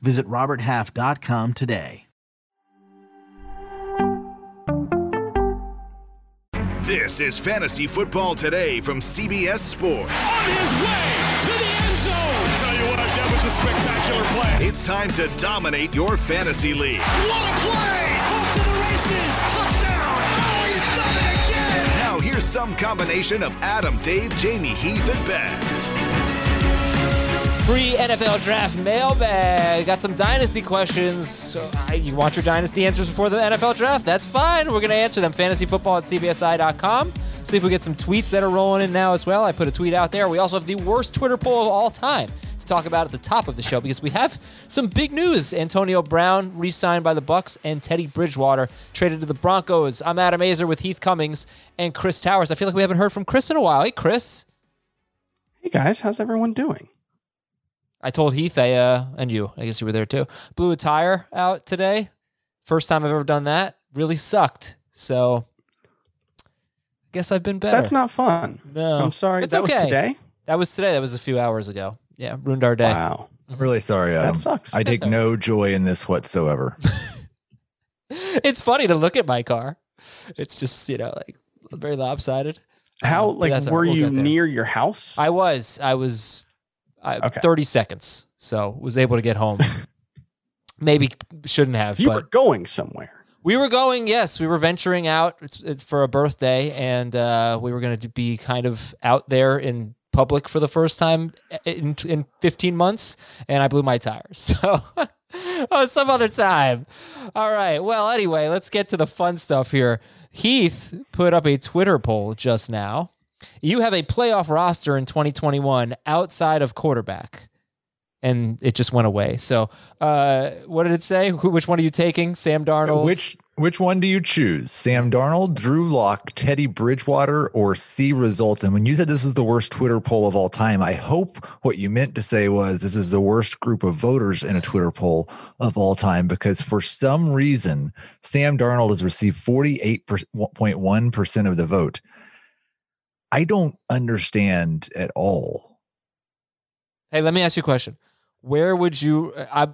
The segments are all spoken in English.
Visit RobertHalf.com today. This is Fantasy Football Today from CBS Sports. On his way to the end zone. Tell you what, that was a spectacular play. It's time to dominate your fantasy league. What a play! Off to the races. Touchdown. Oh, he's done it again. Now here's some combination of Adam, Dave, Jamey, Heath, and Ben. Pre NFL draft mailbag. Got some dynasty questions. So, uh, you want your dynasty answers before the NFL draft? That's fine. We're going to answer them. Fantasyfootball at CBSI.com. See if we get some tweets that are rolling in now as well. I put a tweet out there. We also have the worst Twitter poll of all time to talk about at the top of the show because we have some big news. Antonio Brown re-signed by the Bucs and Teddy Bridgewater traded to the Broncos. I'm Adam Aizer with Heath Cummings and Chris Towers. I feel like we haven't heard from Chris in a while. Hey, Chris. Hey guys, how's everyone doing? I told Heath, I uh, and you, I guess you were there too. Blew a tire out today. First time I've ever done that. Really sucked. So, I guess I've been better. That's not fun. No, I'm sorry. It's that okay. was today. That was today. That was a few hours ago. Yeah, ruined our day. Wow. I'm really sorry. Adam. That sucks. I take That's all no joy in this whatsoever. It's funny to look at my car. It's just you know like very lopsided. How Um, like were right. We'll you near your house? I was. I was. I, Okay. Thirty seconds. So was able to get home. Maybe shouldn't have, you were going somewhere. We were going, yes, we were venturing out it's, it's for a birthday, and uh, we were going to be kind of out there in public for the first time in, in 15 months, and I blew my tires. So, oh, some other time. All right. Well, anyway, let's get to the fun stuff here. Heath put up a Twitter poll just now. You have a playoff roster in 2021 outside of quarterback. And it just went away. So, uh, what did it say? Who, which one are you taking? Sam Darnold? which which one do you choose? Sam Darnold, Drew Lock, Teddy Bridgewater, or C results? And when you said this was the worst Twitter poll of all time, I hope what you meant to say was this is the worst group of voters in a Twitter poll of all time because for some reason Sam Darnold has received 48.1% of the vote. I don't understand at all. Hey, let me ask you a question. Where would you I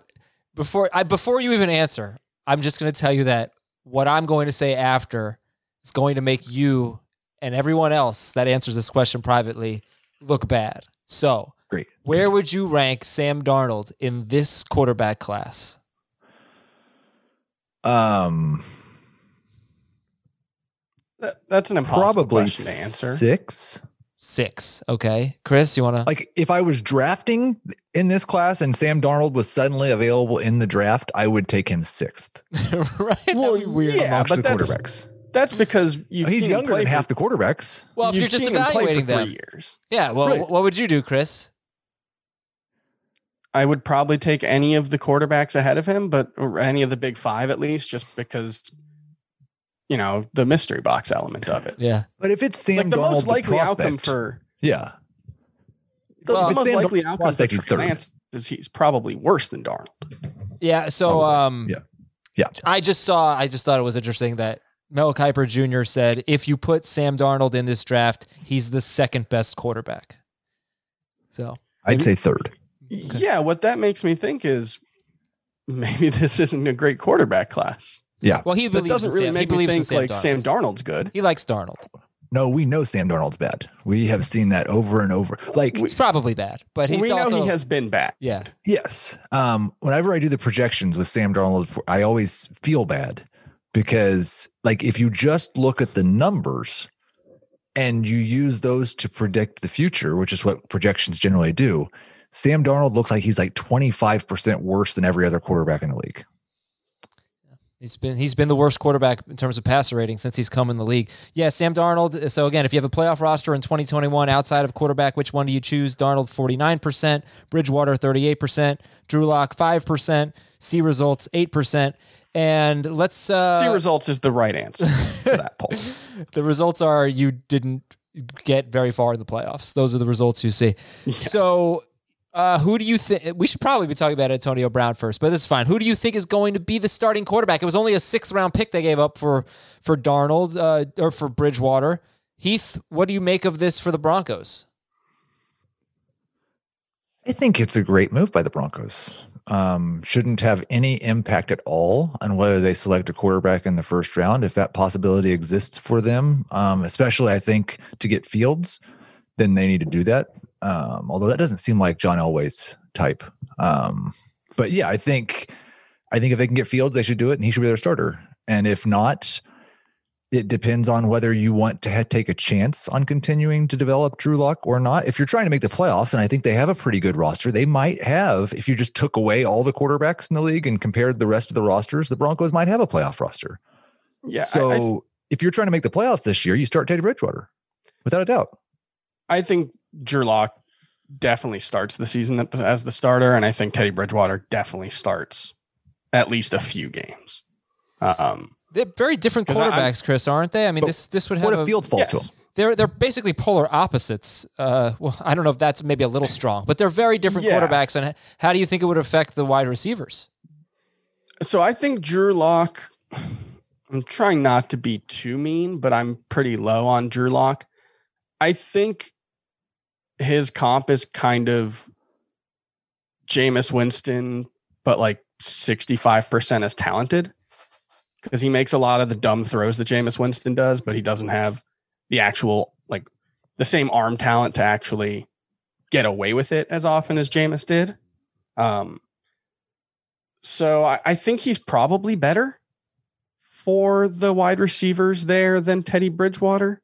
before I before you even answer, I'm just going to tell you that what I'm going to say after is going to make you and everyone else that answers this question privately look bad. So, Great. where would you rank Sam Darnold in this quarterback class? Um That, that's an impossible probably question to answer. six. 6. Okay. Chris, you want to Like if I was drafting in this class and Sam Darnold was suddenly available in the draft, I would take him sixth right? Well, That'd be weird. yeah, amongst but the that's- quarterbacks. That's because you've He's seen him younger play than half the quarterbacks. Well, if you've you're just seen him play evaluating for them. three years. Yeah, well, Right. what would you do, Chris? I would probably take any of the quarterbacks ahead of him, but or any of the big five at least, just because you know the mystery box element of it. Yeah. But if it's Sam like the Darnold, most likely outcome for yeah, the, Well, the most Sam likely Darnold outcome for prospect, he's Trey third. Lance is he's probably worse than Darnold. Yeah. So, Probably. um, Yeah. Yeah. I just saw. I just thought it was interesting that Mel Kiper Jr. said if you put Sam Darnold in this draft, he's the second best quarterback. So I'd Maybe- say third. Yeah, what that makes me think is maybe this isn't a great quarterback class. Yeah. well, he That believes doesn't in really Sam. He make me believes in think Sam like Darnold. Sam Darnold's good. He likes Darnold. No, we know Sam Darnold's bad. We have seen that over and over. Like, He's probably bad, but he's we know also he has been bad. yeah. yes. Um, whenever I do the projections with Sam Darnold, I always feel bad because, like, if you just look at the numbers and you use those to predict the future, which is what projections generally do, Sam Darnold looks like he's like 25% worse than every other quarterback in the league. He's been he's been the worst quarterback in terms of passer rating since he's come in the league. Yeah, Sam Darnold. So again, if you have a playoff roster in 2021 outside of quarterback, which one do you choose? Darnold 49%, Bridgewater 38%, Drew Lock 5%, C results 8%. And let's uh See results is the right answer for that poll. the results are you didn't get very far in the playoffs. Those are the results you see. So, uh, who do you think? We should probably be talking about Antonio Brown first, but this is fine. Who do you think is going to be the starting quarterback? It was only a sixth round pick they gave up for for Darnold uh, or for Bridgewater. Heath, what do you make of this for the Broncos? I think it's a great move by the Broncos. Um, shouldn't have any impact at all on whether they select a quarterback in the first round. If that possibility exists for them, um, especially I think to get Fields, then they need to do that. Um, although that doesn't seem like John Elway's type. Um, but yeah, I think I think if they can get Fields, they should do it, and he should be their starter. And if not, it depends on whether you want to take a chance on continuing to develop Drew Lock or not. If you're trying to make the playoffs, and I think they have a pretty good roster, they might have, if you just took away all the quarterbacks in the league and compared the rest of the rosters, the Broncos might have a playoff roster. Yeah. I- so I, if you're trying to make the playoffs this year, you start Teddy Bridgewater without a doubt. I think Drew Lock definitely starts the season as the starter, and I think Teddy Bridgewater definitely starts at least a few games. Um, They're very different I- I'm- quarterbacks, Chris, aren't they? I mean, this this would have What a, field falls yes. to him? they're they're basically polar opposites. Uh, well, I don't know if that's maybe a little strong, but they're very different Yeah. quarterbacks. And how do you think it would affect the wide receivers? so I think Drew Lock. I'm trying not to be too mean, but I'm pretty low on Drew Lock. I think his comp is kind of Jameis Winston, but like 65% as talented because he makes a lot of the dumb throws that Jameis Winston does, but he doesn't have the actual, like, the same arm talent to actually get away with it as often as Jameis did. Um, so I, I think he's probably better for the wide receivers there than Teddy Bridgewater,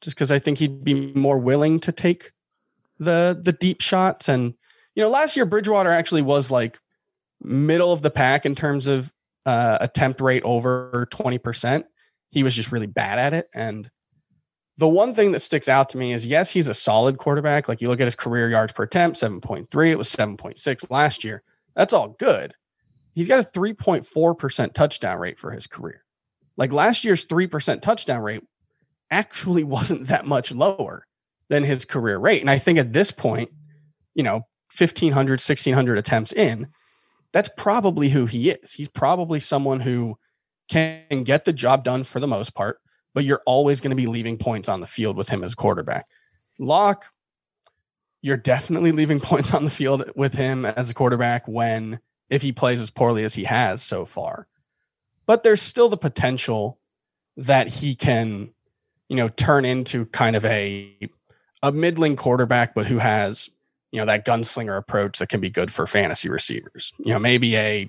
just because I think he'd be more willing to take the the deep shots. And you know, last year Bridgewater actually was like middle of the pack in terms of uh, attempt rate over twenty percent. He was just really bad at it. And the one thing that sticks out to me is yes, he's a solid quarterback. Like you look at his career yards per attempt, seven point three. It was seven point six last year. That's all good. He's got a 3.4% touchdown rate for his career. Like last year's 3% touchdown rate actually wasn't that much lower than his career rate. And I think at this point, you know, 1500, 1600 attempts in, that's probably who he is. He's probably someone who can get the job done for the most part, but you're always going to be leaving points on the field with him as quarterback. Lock, you're definitely leaving points on the field with him as a quarterback when if he plays as poorly as he has so far. But there's still the potential that he can, you know, turn into kind of a a middling quarterback, but who has, you know, that gunslinger approach that can be good for fantasy receivers. You know, maybe a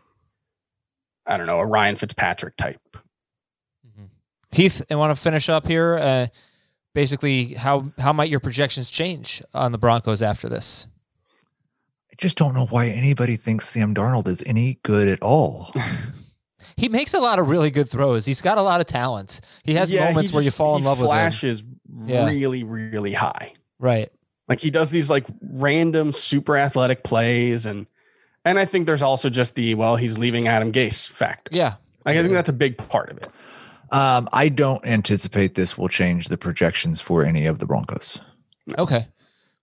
I don't know, a Ryan Fitzpatrick type. Heath, I want to finish up here. Uh, basically, how how might your projections change on the Broncos after this? I just don't know why anybody thinks Sam Darnold is any good at all. He makes a lot of really good throws. He's got a lot of talent. He has Yeah, he moments where you fall in love with him. flashes Yeah. really, really high. Right. Like he does these like random super athletic plays and and I think there's also just the well, he's leaving Adam Gase factor. Yeah. Like I think that's a big part of it. Um, I don't anticipate this will change the projections for any of the Broncos. Okay.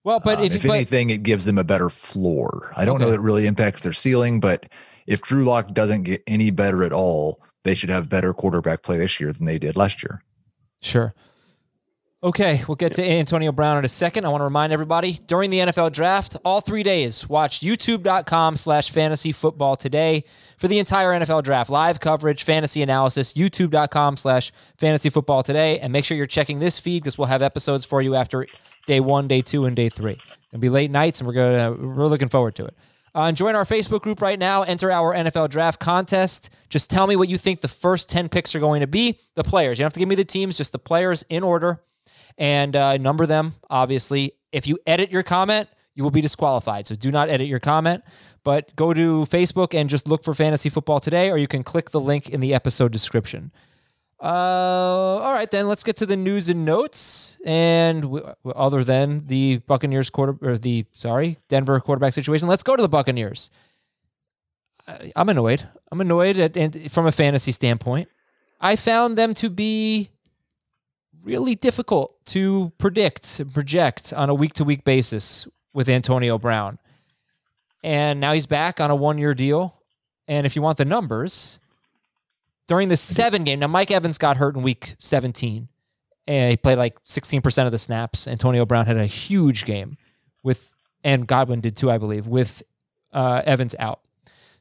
Well, but Um, if, if but, anything, it gives them a better floor. I don't know Okay. that it really impacts their ceiling, but if Drew Lock doesn't get any better at all, they should have better quarterback play this year than they did last year. Sure. Okay, we'll get to Antonio Brown in a second. I want to remind everybody during the NFL draft, all three days, watch youtube.com slash fantasy football today for the entire NFL draft. Live coverage, fantasy analysis, youtube.com slash fantasy football today. And make sure you're checking this feed because we'll have episodes for you after day one, day two, and day three. It'll be late nights, and we're gonna we're looking forward to it. Uh, and join our Facebook group right now. Enter our NFL draft contest. Just tell me what you think the first 10 picks are going to be. The players. You don't have to give me the teams, just the players in order and uh, number them, obviously. If you edit your comment, you will be disqualified. So do not edit your comment, but go to Facebook and just look for Fantasy Football Today, or you can click the link in the episode description. Uh, all right, then let's get to the news and notes. And w- other than the Buccaneers quarter or the sorry Denver quarterback situation, let's go to the Buccaneers. I- I'm annoyed. I'm annoyed at, and from a fantasy standpoint. I found them to be really difficult to predict and project on a week to week basis with Antonio Brown. And now he's back on a one year deal. And if you want the numbers, during the seven game, now Mike Evans got hurt in week 17. And he played like 16% of the snaps. Antonio Brown had a huge game with, and Godwin did too, I believe, with uh, Evans out.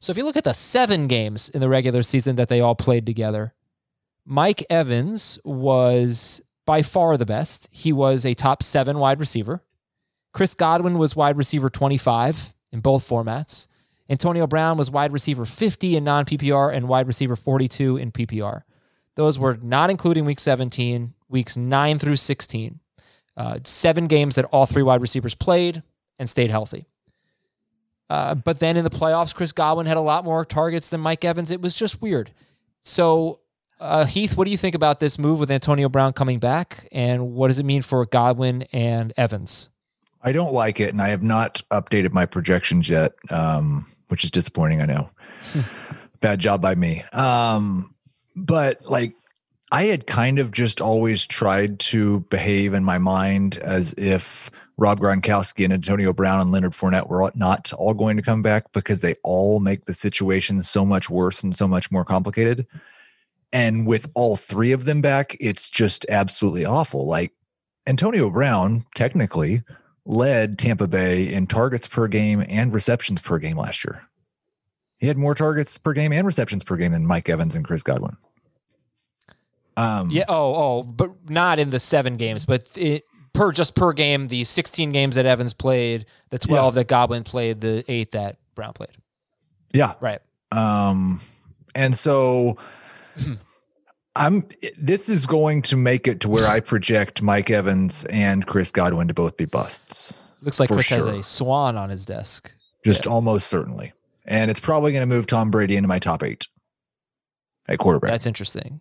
So if you look at the seven games in the regular season that they all played together, Mike Evans was by far the best. He was a top seven wide receiver. Chris Godwin was wide receiver 25 in both formats. Antonio Brown was wide receiver 50 in non PPR and wide receiver 42 in PPR. Those were not including week 17, weeks 9 through 16. Uh, seven games that all three wide receivers played and stayed healthy. Uh, but then in the playoffs, Chris Godwin had a lot more targets than Mike Evans. It was just weird. So, uh, Heath, what do you think about this move with Antonio Brown coming back? And what does it mean for Godwin and Evans? I don't like it, and I have not updated my projections yet, um, which is disappointing. I know. Bad job by me. Um, but like, I had kind of just always tried to behave in my mind as if Rob Gronkowski and Antonio Brown and Leonard Fournette were not all going to come back because they all make the situation so much worse and so much more complicated. And with all three of them back, it's just absolutely awful. Like Antonio Brown, technically, led Tampa Bay in targets per game and receptions per game last year. He had more targets per game and receptions per game than Mike Evans and Chris Godwin. Um, Yeah. Oh, oh, but not in the seven games, but it, per just per game, the 16 games that Evans played, the 12 that Godwin played, the eight that Brown played. yeah. Right. Um, and so I'm this is going to make it to where I project Mike Evans and Chris Godwin to both be busts. Looks like For Chris has a swan on his desk. Just almost certainly. And it's probably going to move Tom Brady into my top eight at quarterback. That's interesting.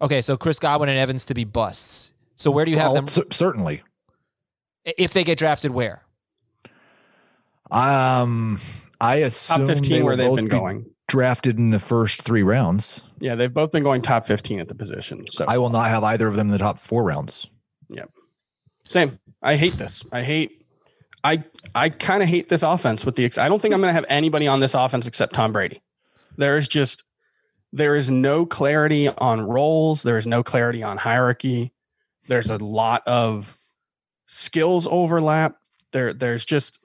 Okay, so Chris Godwin and Evans to be busts. So where do you have Well, them? cer- certainly. If they get drafted, where? Um, I assume Top 15 they where they've been be going. Drafted in the first three rounds. Yeah, they've both been going top 15 at the position. So I will not have either of them in the top four rounds. Yep. Same. I hate this. I hate. I I kind of hate this offense. With the ex- I don't think I'm going to have anybody on this offense except Tom Brady. There is just there is no clarity on roles. There is no clarity on hierarchy. There's a lot of skills overlap. There there's just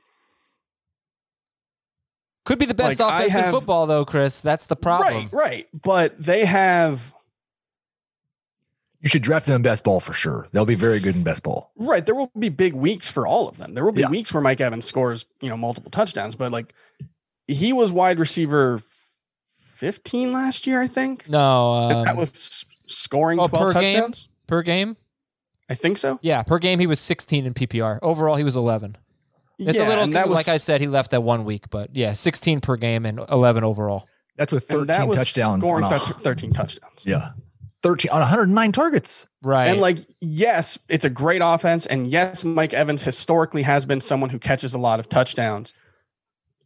Could be the best Like, I offense in football, though, Chris. That's the problem. right right. But they have You should draft them in best ball for sure. They'll be very good in best ball. Right. There will be big weeks for all of them. There will be Yeah. weeks where Mike Evans scores, you know, multiple touchdowns, but like he was wide receiver 15 last year, I think. No, um, that was scoring oh, 12 per game? touchdowns. per game. I think so. Yeah, per game he was 16 in PPR. Overall, he was 11. It's yeah, a little that was, like I said, he left that one week, but yeah, 16 per game and 11 overall. That's with and 13 that was touchdowns. Scoring on a- 13 touchdowns. yeah. 13 on 109 targets. Right. And like, yes, it's a great offense. And yes, Mike Evans historically has been someone who catches a lot of touchdowns.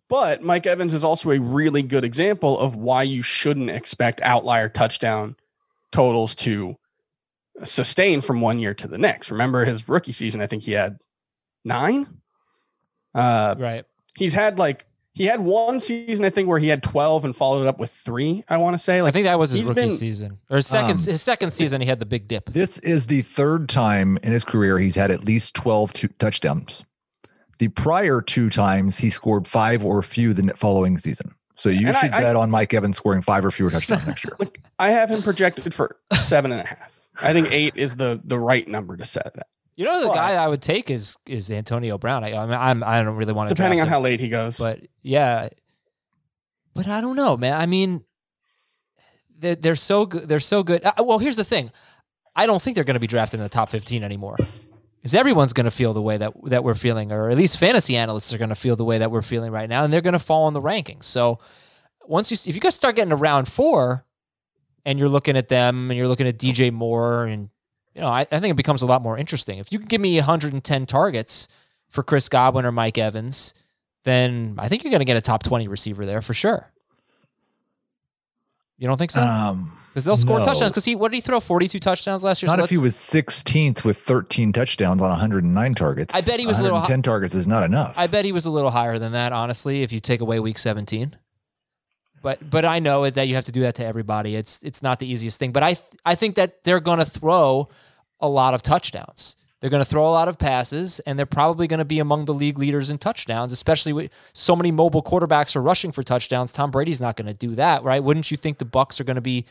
But Mike Evans is also a really good example of why you shouldn't expect outlier touchdown totals to sustain from one year to the next. Remember his rookie season, I think he had nine. Uh, right. he's had like, he had one season, I think, where he had 12 and followed it up with three, I want to say. like I think that was his he's rookie been- season. Or his second Um, his second season he had the big dip. This is the third time in his career he's had at least 12 two touchdowns. The prior two times he scored five or few the following season. So you And should I- bet on Mike Evans scoring five or fewer touchdowns next year. Like I have him projected for seven and a half. I think eight is the the right number to set it at, You know the guy I would take is is Antonio Brown. I, I mean I'm I don't really want to depending on draft how late he goes. but yeah. But I don't know, man. I mean they're, they're so good. They're so good. Uh, well, here's the thing. I don't think they're going to be drafted in the top 15 anymore. Because everyone's going to feel the way that that we're feeling, or at least fantasy analysts are going to feel the way that we're feeling right now, and they're going to fall in the rankings. So once you, if you guys start getting to round four, and you're looking at them, and you're looking at DJ Moore, and you know, I, I think it becomes a lot more interesting. If you can give me 110 targets for Chris Godwin or Mike Evans, then I think you're going to get a top 20 receiver there for sure. You don't think so? Um, Because they'll score no. touchdowns. Because he, what did he throw? 42 touchdowns last year. Not So if he was 16th with 13 touchdowns on 109 targets. I bet he was a little 110 targets is not enough. I bet he was a little higher than that, honestly, if you take away week 17. But but I know that you have to do that to everybody. It's it's not the easiest thing. But I I think that they're going to throw a lot of touchdowns. They're going to throw a lot of passes, and they're probably going to be among the league leaders in touchdowns, especially with so many mobile quarterbacks are rushing for touchdowns. Tom Brady's not going to do that, right? Wouldn't you think the Bucs are going to be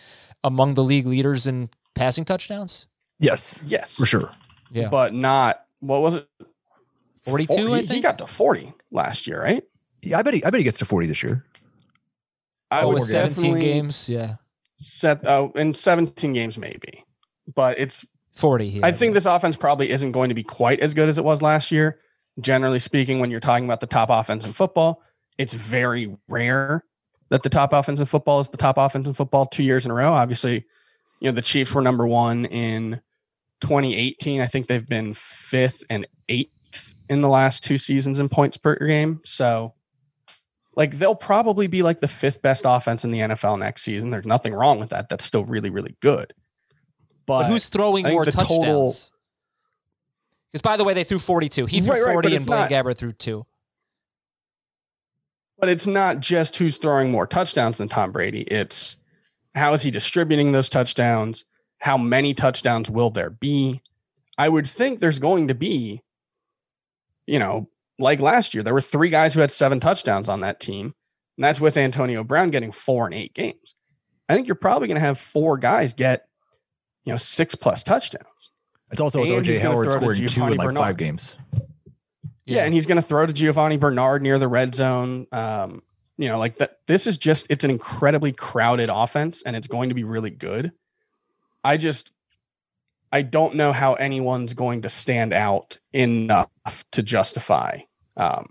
among the league leaders in passing touchdowns? yes, Yes, for sure. Yeah, but not what was it? 42, Four- I he, think. he got to 40 last year, right? Yeah, I bet he, I bet he gets to 40 this year. I oh, would 17 games, yeah, set oh in 17 games maybe. But it's 40. yeah. I think this offense probably isn't going to be quite as good as it was last year. Generally speaking, when you're talking about the top offense in football, it's very rare that the top offense in football is the top offense in football two years in a row. Obviously, you know, the Chiefs were number one in 2018. I think they've been fifth and eighth in the last two seasons in points per game. So, like, they'll probably be like the fifth best offense in the NFL next season. There's nothing wrong with that. That's still really, really good. But, But who's throwing more touchdowns? total- Because by the way, they threw 42. He threw Right, right, 40 and it's Blaine not- Gabbert threw two. But it's not just who's throwing more touchdowns than Tom Brady. It's how is he distributing those touchdowns? How many touchdowns will there be? I would think there's going to be, you know, like last year, there were three guys who had seven touchdowns on that team. And that's with Antonio Brown getting four and eight games. I think you're probably going to have four guys get, you know, six plus touchdowns. It's also with And OJ Howard scoring two in like Bernard. five games. Yeah, and he's going to throw to Giovani Bernard near the red zone. Um, you know, like that. This is just it's an incredibly crowded offense, and it's going to be really good. I just, I don't know how anyone's going to stand out enough to justify, um,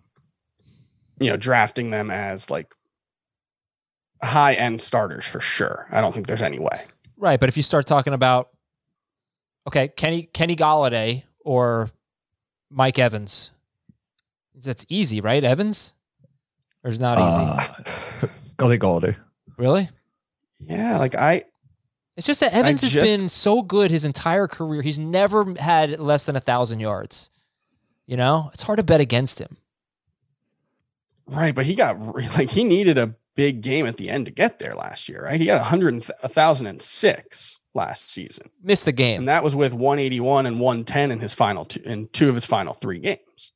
you know, drafting them as like high end starters for sure. I don't think there's any way. Right, but if you start talking about okay, Kenny Kenny Golladay or Mike Evans, that's easy, right? Evans, or is not easy? Uh, I'll take Golladay. really? Yeah, like I, It's just that Evans has just- been so good his entire career. He's never had less than a thousand yards. You know, it's hard to bet against him. Right, but he got like he needed a big game at the end to get there last year, right? He got 100 and- 1006 last season. Missed the game. And that was with 181 and 110 in his final two in two of his final 3 games.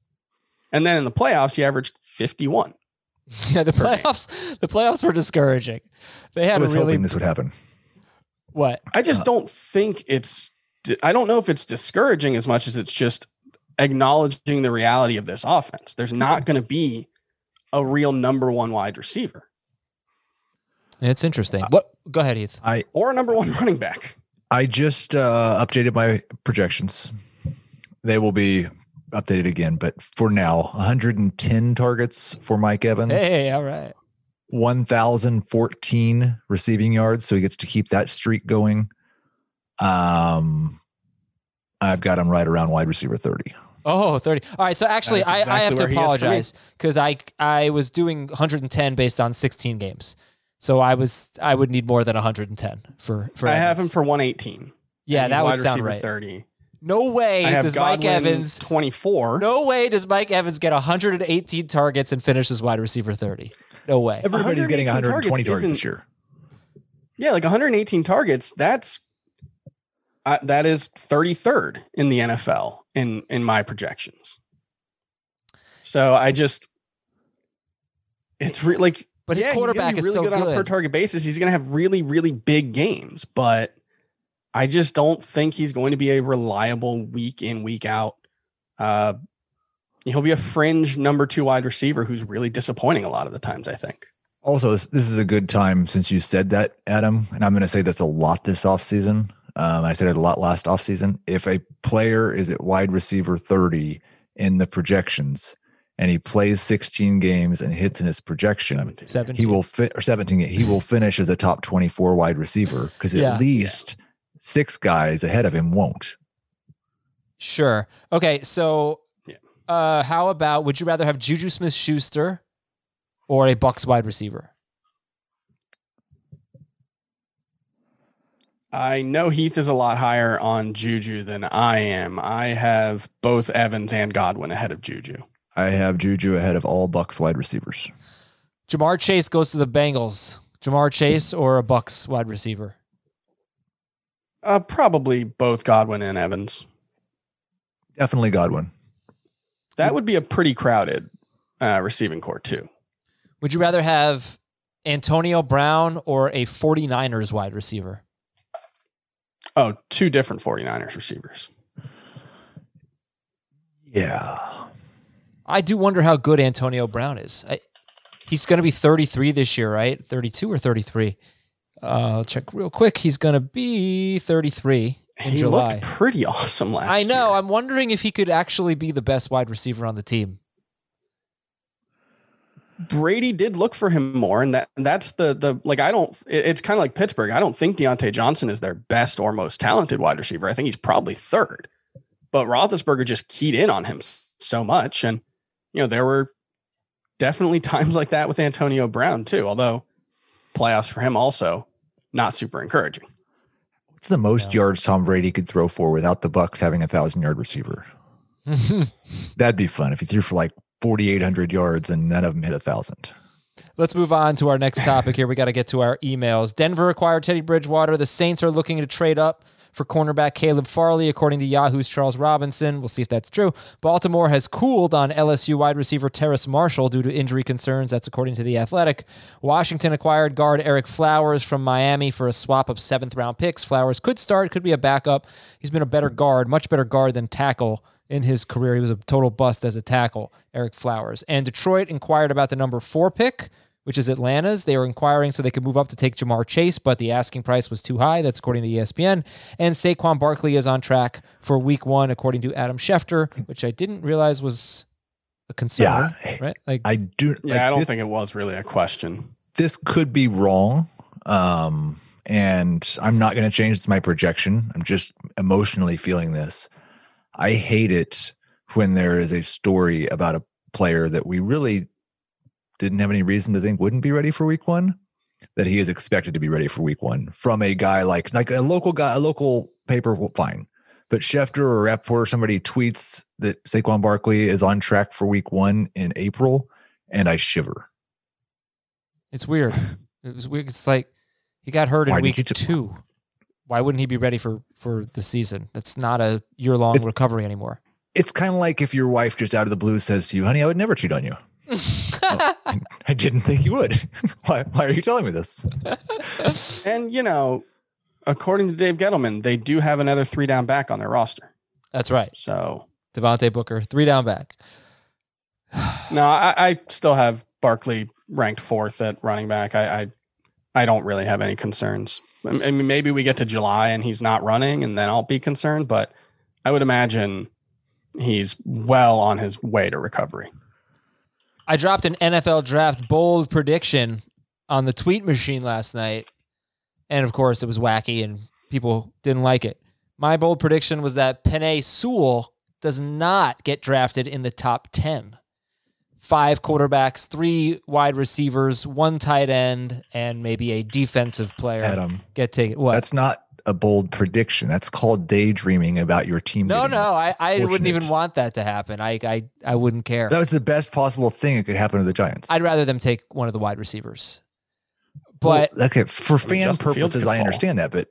And then in the playoffs he averaged 51. yeah, the per game. playoffs. The playoffs were discouraging. They I had a was really hoping this would happen. what? I just uh, don't think it's I don't know if it's discouraging as much as it's just acknowledging the reality of this offense. There's not mm-hmm. going to be a real number 1 wide receiver It's interesting. What? Go ahead, Heath. I or a number 1 running back. I just uh, updated my projections. They will be updated again, but for now, 110 targets for Mike Evans, Hey, all right. 1,014 receiving yards, so he gets to keep that streak going. Um, I've got him right around wide receiver 30. Oh, 30. All right. So actually, That's I, I have to where he is for me. apologize because I I was doing 110 based on 16 games. So I was I would need more than 110 for for. I have him for 118. yeah, that would sound right. 30. No way I have does Mike Evans. 24. No way does Mike Evans get 118 targets and finish as wide receiver 30. No way. Everybody's getting 120 targets targets, this year. Yeah, like 118 targets. That's uh, that is 33rd in the NFL in in my projections. So I just it's re- like But his yeah, he's gonna quarterback be is really so good, on a per target basis. He's going to have really really big games, but I just don't think he's going to be a reliable week in week out. Uh, he'll be a fringe number two wide receiver who's really disappointing a lot of the times. I think. Also, this, this is a good time since you said that, Adam, and I'm going to say that's a lot this offseason. Um, I said it a lot last offseason. If a player is at wide receiver 30 in the projections and he plays 16 games and hits in his projection, 17. Seven. he will fit or 17 he will finish as a top 24 wide receiver because Yeah. at least six guys ahead of him won't. Sure. Okay. So, Yeah. uh, how about would you rather have Juju Smith Schuster or a Bucs wide receiver? I know Heath is a lot higher on Juju than I am. I have both Evans and Godwin ahead of Juju. I have Juju ahead of all Bucs wide receivers. Ja'Marr Chase goes to the Bengals. Ja'Marr Chase or a Bucs wide receiver? Uh, probably both Godwin and Evans. Definitely Godwin. That would be a pretty crowded uh, receiving corps too. Would you rather have Antonio Brown or a 49ers wide receiver? Oh, two different 49ers receivers. Yeah. I do wonder how good Antonio Brown is. I, he's going to be 33 this year, right? 32 or 33? Uh, I'll check real quick. He's going to be 33 in he July. looked pretty awesome last year. I know. year. I'm wondering if he could actually be the best wide receiver on the team. Brady did look for him more, and that that's the the like I don't. it- it's kind of like Pittsburgh. I don't think Diontae Johnson is their best or most talented wide receiver. I think he's probably third, but Roethlisberger just keyed in on him so much, and you know there were definitely times like that with Antonio Brown too. Although playoffs for him also not super encouraging. What's the most Yeah. yards Tom Brady could throw for without the Bucs having a thousand yard receiver? That'd be fun if he threw for like 4,800 yards and none of them hit a thousand. Let's move on to our next topic here. We got to get to our emails. Denver acquired Teddy Bridgewater. The Saints are looking to trade up for cornerback Caleb Farley, according to Yahoo's Charles Robinson. We'll see if that's true. Baltimore has cooled on LSU wide receiver Terrace Marshall due to injury concerns. That's according to The Athletic. Washington acquired guard Ereck Flowers from Miami for a swap of seventh round picks. Flowers could start, could be a backup. He's been a better guard, much better guard than tackle in his career. He was a total bust as a tackle, Ereck Flowers. And Detroit inquired about the number four pick, which is Atlanta's. They were inquiring so they could move up to take Ja'Marr Chase, but the asking price was too high. That's according to ESPN. And Saquon Barkley is on track for week one, according to Adam Schefter, which I didn't realize was a concern. Yeah. Right? Like, I do. Yeah, like, I don't this, think it was really a question. this could be wrong. Um, and I'm not going to change my projection. I'm just emotionally feeling this. I hate it when there is a story about a player that we really didn't have any reason to think wouldn't be ready for week one, that he is mm-hmm. expected to be ready for week one from a guy like like a local guy, a local paper, fine. But Schefter or Rapoport or somebody tweets that Saquon Barkley is on track for week one in April, and I shiver. it's weird. It was weird. It's like he got hurt in Why week t- two. Why wouldn't he be ready for for the season? That's not a year long recovery anymore. It's kind of like if your wife just out of the blue says to you, honey, I would never cheat on you. Oh, I didn't think you would. why, why are you telling me this? And you know, according to Dave Gettleman, they do have another three down back on their roster. That's right. So Devontae Booker, three down back. no, I, I still have Barkley ranked fourth at running back. I, I I don't really have any concerns. I mean, maybe we get to July and he's not running, and then I'll be concerned. But I would imagine he's well on his way to recovery. I dropped an NFL draft bold prediction on the tweet machine last night. And of course, it was wacky and people didn't like it. My bold prediction was that Penei Sewell does not get drafted in the top 10. Five quarterbacks, three wide receivers, one tight end, and maybe a defensive player Adam, get taken. What? that's not a bold prediction. That's called daydreaming about your team. no, no, I, I wouldn't even want that to happen. I, I, I wouldn't care. That was the best possible thing that could happen to the Giants. I'd rather them take one of the wide receivers. Well, But okay, for fan Justin Fields purposes, could I fall. understand that, but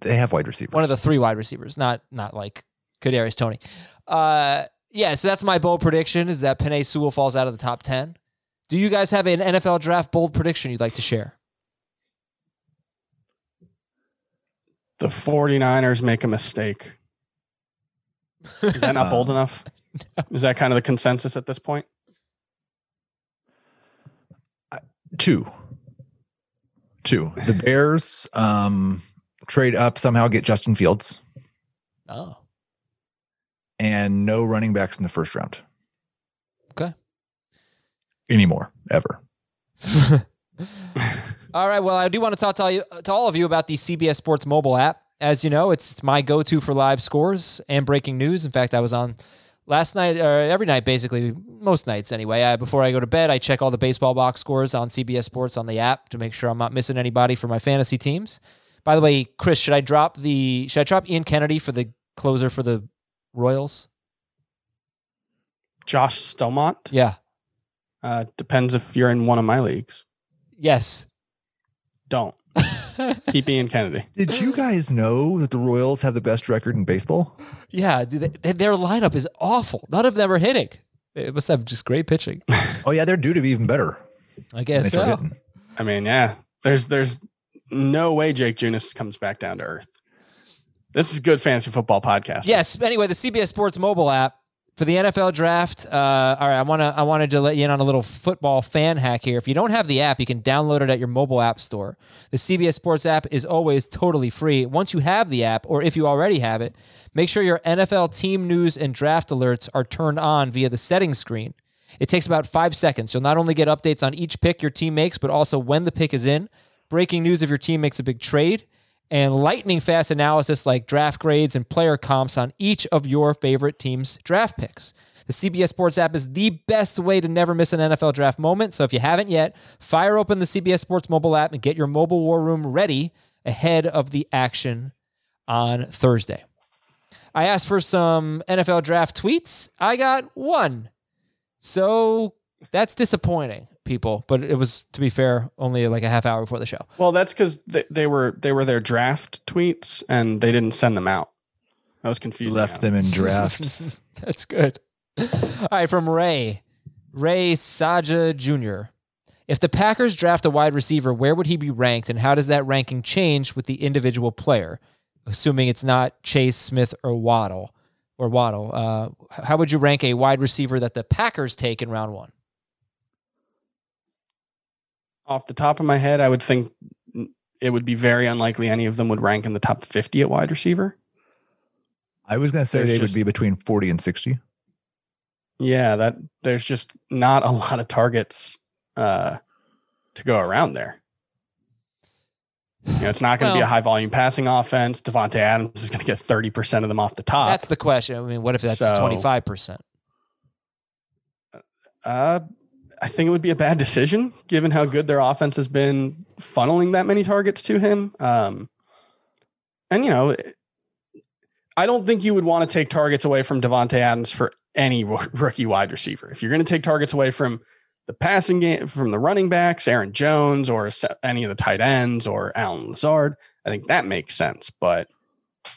they have wide receivers. one of the three wide receivers, not not like Kadarius Toney. Uh, yeah, so that's my bold prediction: is that Penei Sewell falls out of the top ten. Do you guys have an NFL draft bold prediction you'd like to share? The 49ers make a mistake. Is that not bold Uh, enough? Is that kind of the consensus at this point? two. Two. The Bears, um, trade up somehow, get Justin Fields, Oh, and no running backs in the first round okay. anymore, ever. All right. Well, I do want to talk to all, you, to all of you about the CBS Sports mobile app. As you know, it's my go-to for live scores and breaking news. In fact, I was on last night, or every night, basically, most nights anyway. I, before I go to bed, I check all the baseball box scores on CBS Sports on the app to make sure I'm not missing anybody for my fantasy teams. By the way, Chris, should I drop the should I drop Ian Kennedy for the closer for the Royals? Josh Staumont. Yeah. Uh, depends if you're in one of my leagues. Yes. Don't keep Ian Kennedy. Did you guys know that the Royals have the best record in baseball? Yeah. Dude, they, their lineup is awful. None of them are hitting. It must have just great pitching. Oh yeah, they're due to be even better. I guess so. I mean, yeah. There's there's no way Jake Junis comes back down to earth. This is good fantasy football podcast. Yes. Anyway, the CBS Sports mobile app for the NFL draft. Uh, all right, I want to I wanted to let you in on a little football fan hack here. If you don't have the app, you can download it at your mobile app store. The CBS Sports app is always totally free. Once you have the app, or if you already have it, make sure your NFL team news and draft alerts are turned on via the settings screen. It takes about five seconds. You'll not only get updates on each pick your team makes, but also when the pick is in, breaking news if your team makes a big trade, and lightning fast analysis like draft grades and player comps on each of your favorite team's draft picks. The CBS Sports app is the best way to never miss an NFL draft moment. So if you haven't yet, fire open the CBS Sports mobile app and get your mobile war room ready ahead of the action on Thursday. I asked for some NFL draft tweets. I got one. So that's disappointing, people. But it was, to be fair, only like a half hour before the show. Well, that's because they, they were they were their draft tweets and they didn't send them out. I was confused. Left them in drafts. That's good. All right, from Ray, Ray Saja Jr. If the Packers draft a wide receiver, where would he be ranked, and how does that ranking change with the individual player? Assuming it's not Chase Smith or Waddle or Waddle, uh, how would you rank a wide receiver that the Packers take in round one? Off the top of my head, I would think it would be very unlikely any of them would rank in the top 50 at wide receiver. I was going to say There's they just- would be between 40 and 60. Yeah, that there's just not a lot of targets uh, to go around there. You know, it's not going to be a high volume passing offense. Davante Adams is going to get 30% of them off the top. That's the question. I mean, what if that's So- twenty five percent? Uh, I think it would be a bad decision given how good their offense has been funneling that many targets to him. Um, and you know, I don't think you would want to take targets away from Davante Adams for any rookie wide receiver. If you're going to take targets away from the passing game, from the running backs, Aaron Jones, or any of the tight ends, or Allen Lazard, I think that makes sense. But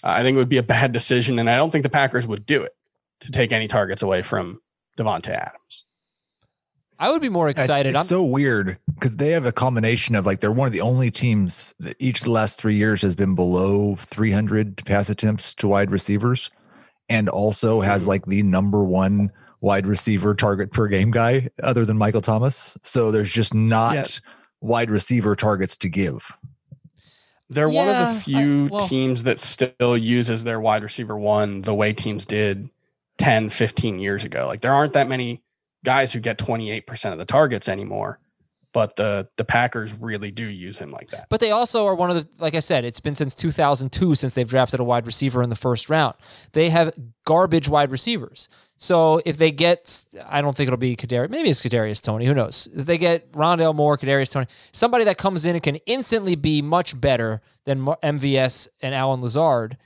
I think it would be a bad decision, and I don't think the Packers would do it to take any targets away from Davante Adams. I would be more excited. It's, I'm, so weird because they have a combination of like they're one of the only teams that each of the last three years has been below 300 pass attempts to wide receivers, and also has like the number one wide receiver target per game guy other than Michael Thomas. So there's just not Yeah. wide receiver targets to give. They're one of the few well- teams that still uses their wide receiver one the way teams did 10, 15 years ago. Like there aren't that many guys who get 28% of the targets anymore, but the the Packers really do use him like that. But they also are one of the, like I said, it's been since 2002 since they've drafted a wide receiver in the first round. They have garbage wide receivers. So if they get, I don't think it'll be Kadarius. Maybe it's Kadarius Toney. Who knows? If they get Rondale Moore, Kadarius Toney, somebody that comes in and can instantly be much better than MVS and Allen Lazard,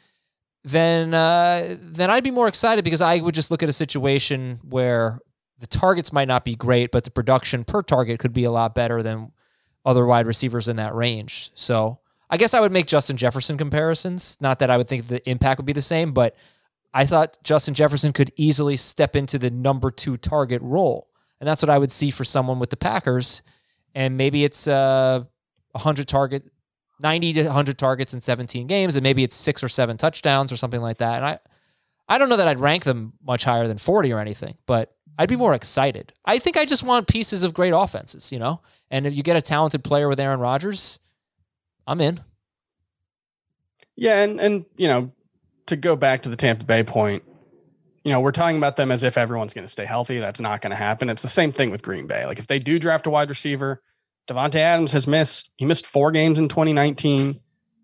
then uh, then I'd be more excited because I would just look at a situation where the targets might not be great, but the production per target could be a lot better than other wide receivers in that range. So I guess I would make Justin Jefferson comparisons. Not that I would think the impact would be the same, but I thought Justin Jefferson could easily step into the number two target role. And that's what I would see for someone with the Packers. And maybe it's uh, 100 target, 90 to 100 targets in 17 games, and maybe it's six or seven touchdowns or something like that. And I, I don't know that I'd rank them much higher than 40 or anything, but I'd be more excited. I think I just want pieces of great offenses, you know? And if you get a talented player with Aaron Rodgers, I'm in. Yeah, and and you know, to go back to the Tampa Bay point, you know, we're talking about them as if everyone's going to stay healthy. That's not going to happen. It's the same thing with Green Bay. Like if they do draft a wide receiver, Davante Adams has missed. He missed four games in 2019.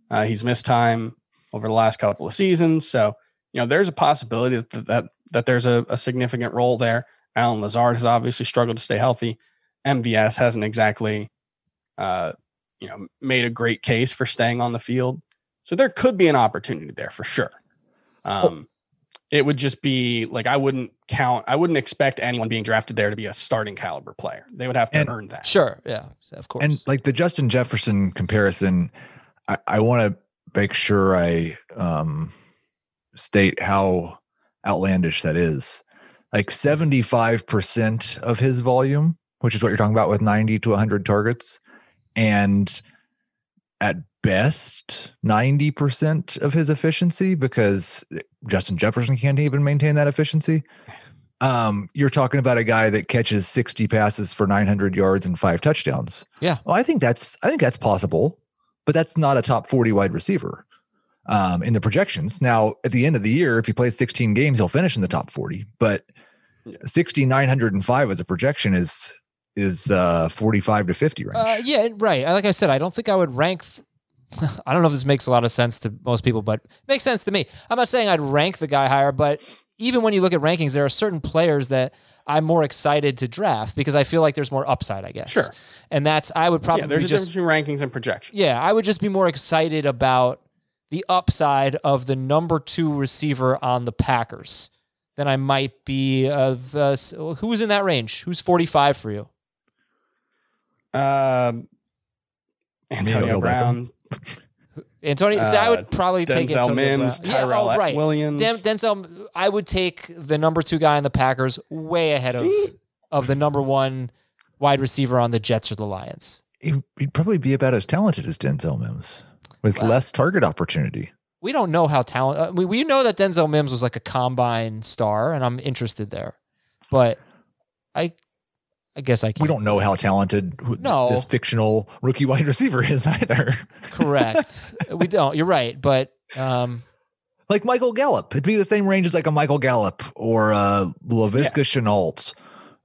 Uh, he's missed time over the last couple of seasons. So you know, there's a possibility that that, that there's a, a significant role there. Allen Lazard has obviously struggled to stay healthy. MVS hasn't exactly, uh, you know, made a great case for staying on the field. So there could be an opportunity there for sure. Um, It would just be like I wouldn't count. I wouldn't expect anyone being drafted there to be a starting caliber player. They would have to And- earn that. Sure. Yeah. Of course. And like the Justin Jefferson comparison, I, I want to make sure I um, state how outlandish that is. Like 75% of his volume, which is what you're talking about with 90 to 100 targets, and at best 90% of his efficiency because Justin Jefferson can't even maintain that efficiency. Um, you're talking about a guy that catches 60 passes for 900 yards and five touchdowns. Yeah. Well, I think that's I think that's possible, but that's not a top 40 wide receiver um, in the projections. Now, at the end of the year, if he plays 16 games, he'll finish in the top 40. But 60 905 as a projection is is uh 45 to 50 range. Uh, yeah, right. Like I said, I don't think I would rank. Th- I don't know if this makes a lot of sense to most people, but it makes sense to me. I'm not saying I'd rank the guy higher, but even when you look at rankings, there are certain players that I'm more excited to draft because I feel like there's more upside. I guess. Sure. And that's I would probably yeah, there's a just difference between rankings and projections. yeah, I would just be more excited about the upside of the number two receiver on the Packers then I might be of uh, who's in that range. Who's 45 for you? Um, Antonio Brown, Antonio. see, I would Uh, probably take it. Denzel Antonio Mims, Brown. Yeah, Tyrell oh, right. Williams. Den- Denzel. I would take the number two guy in the Packers way ahead of See? of the number one wide receiver on the Jets or the Lions. He- He'd probably be about as talented as Denzel Mims with less target opportunity. We don't know how talent. Uh, we we know that Denzel Mims was like a combine star, and I'm interested there, but I, I guess I can't. We don't know how talented who- No. this fictional rookie wide receiver is either. Correct. we don't. You're right, but um, like Michael Gallup. It'd be the same range as like a Michael Gallup or uh Laviska Shenault.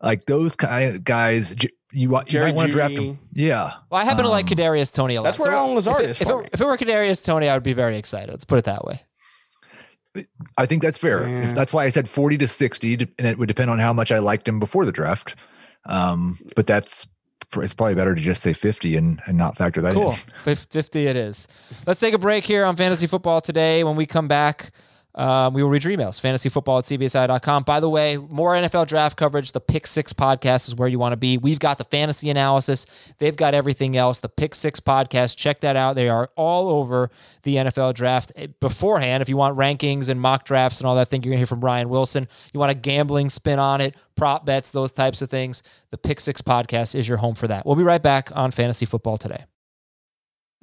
Like those kind of guys, you, wa- you Jerry might want to draft Jeudy. them. Yeah. well, I happen to like Um, Kadarius Toney a lot. that's where So Allen Lazard if it, is If for it, if it were Kadarius Toney, I would be very excited. Let's put it that way. I think that's fair. Yeah. If that's why I said 40 to 60, and it would depend on how much I liked him before the draft. Um, but that's it's probably better to just say 50 and, and not factor that Cool. in. Fif- 50 it is. Let's take a break here on fantasy football today. When we come back, um, we will read your emails. Fantasyfootball at cbsi.com. By the way, more NFL draft coverage. The Pick Six podcast is where you want to be. We've got the fantasy analysis. They've got everything else. The Pick Six podcast. Check that out. They are all over the NFL draft Eh, beforehand. If you want rankings and mock drafts and all that thing, you're going to hear from Ryan Wilson. You want a gambling spin on it, prop bets, those types of things. The Pick Six podcast is your home for that. We'll be right back on fantasy football today.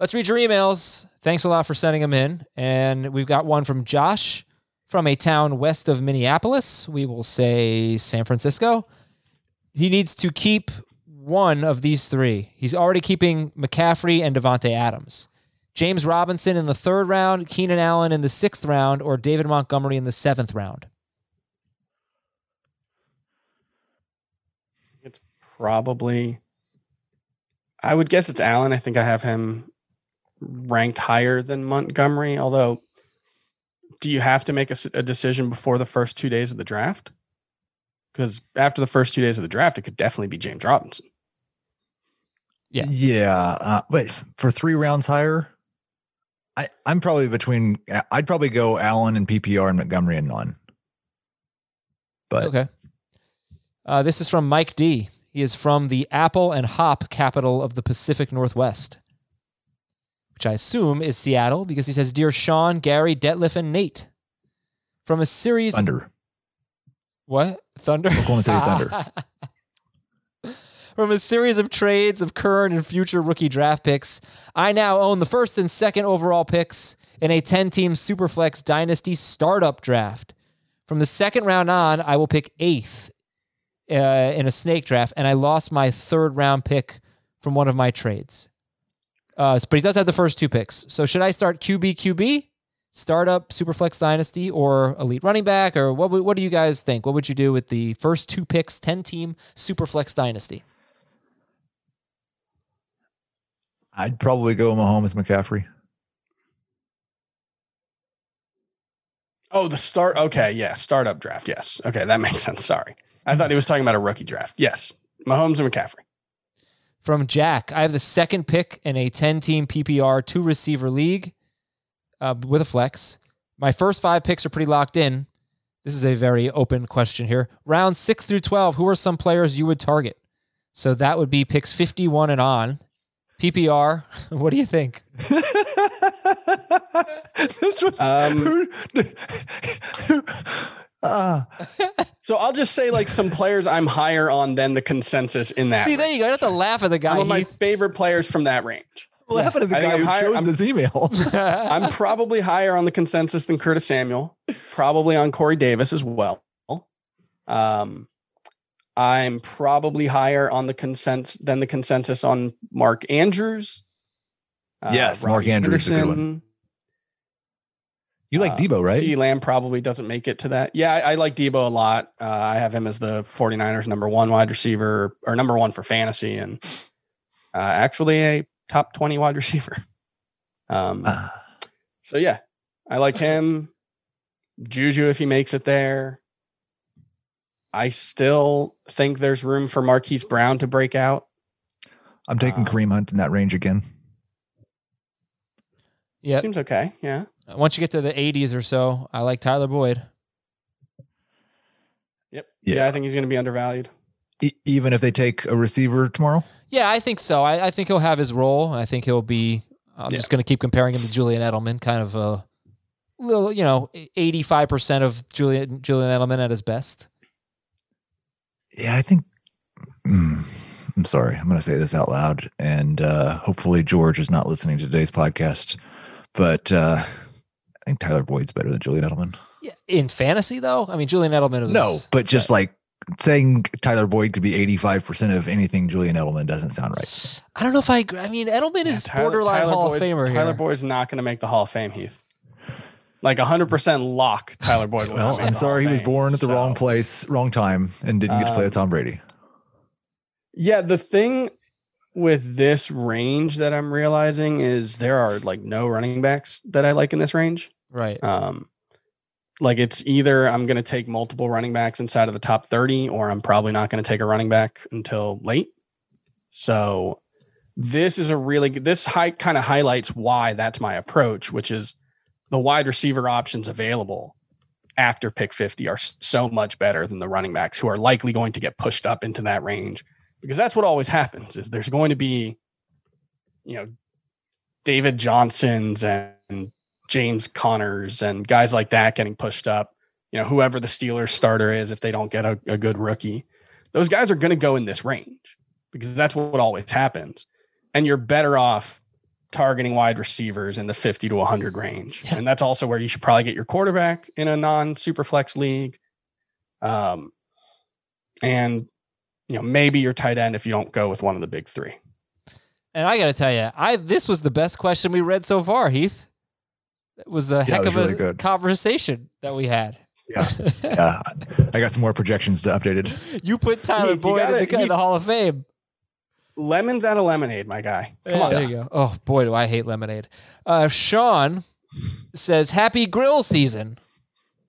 Let's read your emails. Thanks a lot for sending them in. And we've got one from Josh from a town west of Minneapolis. We will say San Francisco. He needs to keep one of these three. He's already keeping McCaffrey and Davante Adams. James Robinson in the third round, Keenan Allen in the sixth round, or David Montgomery in the seventh round. It's probably. I would guess it's Allen. I think I have him ranked higher than Montgomery. Although, do you have to make a decision before the first two days of the draft? Because after the first two days of the draft, it could definitely be James Robinson. Yeah. Yeah. Uh, but for three rounds higher, I, I'm probably between, I'd probably go Allen and PPR and Montgomery and none. But Okay. Uh, this is from Mike D. He is from the apple and hop capital of the Pacific Northwest, which I assume is Seattle because he says, Dear Sean, Gary, Detlef, and Nate. From a series. Thunder. What? Thunder? Oklahoma City Thunder. From a series of trades of current and future rookie draft picks, I now own the first and second overall picks in a 10 team Superflex Dynasty startup draft. From the second round on, I will pick eighth uh, in a snake draft, and I lost my third round pick from one of my trades. Uh, but he does have the first two picks. So should I start QB QB, startup Superflex Dynasty, or elite running back, or what? What do you guys think? What would you do with the first two picks, ten team Superflex Dynasty? I'd probably go Mahomes McCaffrey. Oh, the start. Okay, yeah, startup draft. Yes. Okay, that makes sense. Sorry, I thought he was talking about a rookie draft. Yes, Mahomes and McCaffrey. From Jack, I have the second pick in a 10 team PPR two receiver league uh, with a flex. My first five picks are pretty locked in. This is a very open question here. Round six through 12, who are some players you would target? So that would be picks 51 and on. PPR, what do you think? this was Um, Ah, So I'll just say like some players I'm higher on than the consensus in that. See, there you go. You have to laugh at the guy. Some of my favorite players from that range. laughing at the I guy who higher- chose I'm- this email. I'm probably higher on the consensus than Curtis Samuel. Probably on Corey Davis as well. Um, I'm probably higher on the consensus than the consensus on Mark Andrews. Uh, Yes, Mark Robbie Andrews is a good one. Anderson. You like Uh, Deebo, right? C. Lamb probably doesn't make it to that. Yeah, I, I like Deebo a lot. Uh, I have him as the 49ers number one wide receiver or number one for fantasy and uh, actually a top 20 wide receiver. Um, Ah. so yeah, I like him. Juju if he makes it there. I still think there's room for Marquise Brown to break out. I'm taking uh, Kareem Hunt in that range again. Yeah. Seems okay. Yeah. Once you get to the 80s or so, I like Tyler Boyd. Yep. Yeah. Yeah, I think he's going to be undervalued. E- even if they take a receiver tomorrow. Yeah, I think so. I, I think he'll have his role. I think he'll be. I'm Yeah. just going to keep comparing him to Julian Edelman, kind of a little, you know, 85% of Julian Julian Edelman at his best. Yeah, I think. Mm, I'm sorry. I'm going to say this out loud, and uh, hopefully George is not listening to today's podcast. But uh, I think Tyler Boyd's better than Julian Edelman. Yeah, in fantasy though, I mean Julian Edelman was No, but just like saying Tyler Boyd could be 85 percent of anything Julian Edelman doesn't sound right. I don't know if I agree. I mean Edelman Yeah, is Tyler- borderline Tyler Hall Boyd's- of Famer Tyler here. Boyd's not going to make the Hall of Fame, Heath. Like 100% lock Tyler Boyd. Well, I'm sorry he was born at the wrong place, wrong time, and didn't get to play with Um, Tom Brady. Yeah, the thing with this range that I'm realizing is there are like no running backs that I like in this range. Right. Um, like it's either I'm going to take multiple running backs inside of the top 30, or I'm probably not going to take a running back until late. So this is a really this high kind of highlights why that's my approach, which is the wide receiver options available after pick 50 are so much better than the running backs who are likely going to get pushed up into that range because that's what always happens is there's going to be you know David Johnsons and James Connors and guys like that getting pushed up. You know, whoever the Steelers starter is, if they don't get a, a good rookie, those guys are going to go in this range because that's what always happens. And you're better off targeting wide receivers in the 50 to 100 range. And that's also where you should probably get your quarterback in a non super flex league. Um, and, you know, maybe your tight end if you don't go with one of the big three. And I got to tell you, I this was the best question we read so far, Heath. It was a Yeah, heck was of a really good. conversation that we had. Yeah, yeah. I got some more projections to updated. You put Tyler Heath, you Boyd in, gotta- the, in the Hall of Fame. lemons out of lemonade, my guy. Come Yeah, on. there you go. Oh boy, do I hate lemonade. Uh, Sean says, "Happy grill season."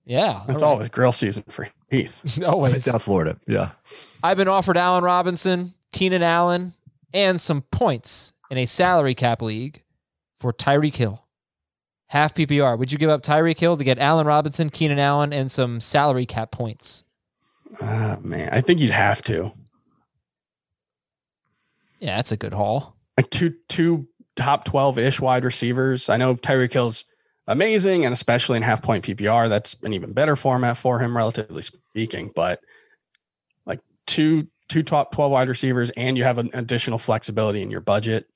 Yeah, It's all always grill season for Heath. right. always. South Florida. Yeah. I've been offered Allen Robinson, Keenan Allen, and some points in a salary cap league for Tyreek Hill. Half PPR. Would you give up Tyreek Hill to get Allen Robinson, Keenan Allen, and some salary cap points? Ah, man, I think you'd have to. Yeah, that's a good haul. Like two two top twelve ish wide receivers. I know Tyreek Hill's amazing, and especially in half point PPR, that's an even better format for him, relatively speaking. But like two two top twelve wide receivers, and you have an additional flexibility in your budget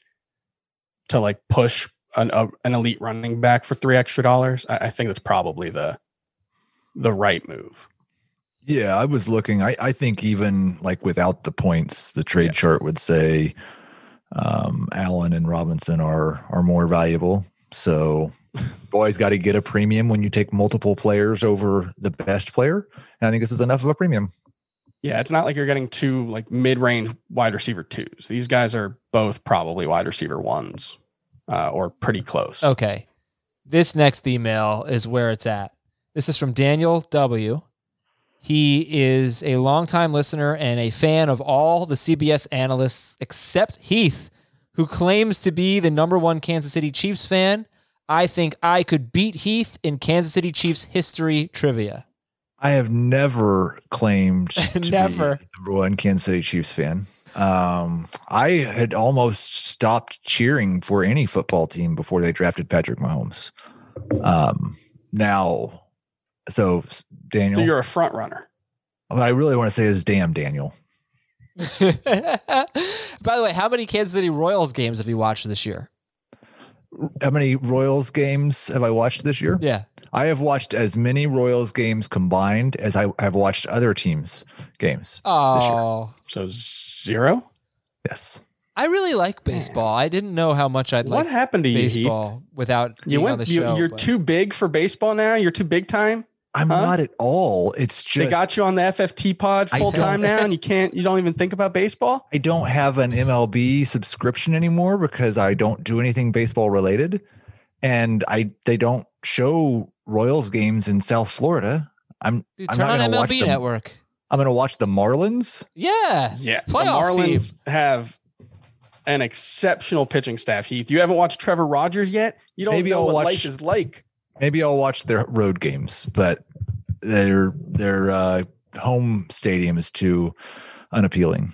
to like push an a, an elite running back for three extra dollars. I, I think that's probably the the right move. Yeah, I was looking. I, I think even like without the points, the trade chart would say um, Allen and Robinson are are more valuable. So boys got to get a premium when you take multiple players over the best player. And I think this is enough of a premium. Yeah, it's not like you're getting two like mid-range wide receiver twos. These guys are both probably wide receiver ones, uh, or pretty close. Okay. This next email is where it's at. This is from Daniel W. He is a longtime listener and a fan of all the CBS analysts except Heath, who claims to be the number one Kansas City Chiefs fan. I think I could beat Heath in Kansas City Chiefs history trivia. I have never claimed to Never. be number one Kansas City Chiefs fan. Um, I had almost stopped cheering for any football team before they drafted Patrick Mahomes. Um, now, so Daniel, So you're a front runner. what I really want to say is, damn Daniel. By the way, how many Kansas City Royals games have you watched this year? How many Royals games have I watched this year? Yeah. I have watched as many Royals games combined as I have watched other teams' games. Oh, So zero. Yes. I really like baseball. I didn't know how much I'd What like What happened to you, Heath? baseball without You being on went. the You, show. you're but- too big for baseball now. You're too big time. I'm Huh? not at all. It's just they got you on the FFT pod full time now, and you can't. You don't even think about baseball. I don't have an MLB subscription anymore because I don't do anything baseball related, and I they don't show Royals games in South Florida. I'm Dude, I'm turn not on gonna watch the, Network. I'm going to watch the Marlins. Yeah. Yeah, the Marlins team. have an exceptional pitching staff. Heath, you haven't watched Trevor Rogers yet. You don't Maybe know I'll what watch- life is like. Maybe I'll watch their road games, but their their uh, home stadium is too unappealing.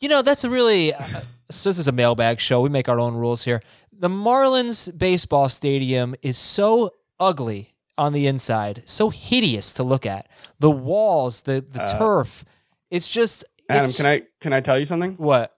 You know, that's a really. Uh, so this is a mailbag show. We make our own rules here. The Marlins baseball stadium is so ugly on the inside, so hideous to look at. The walls, the the Uh, turf. It's just. Adam, it's- can I can I tell you something? What?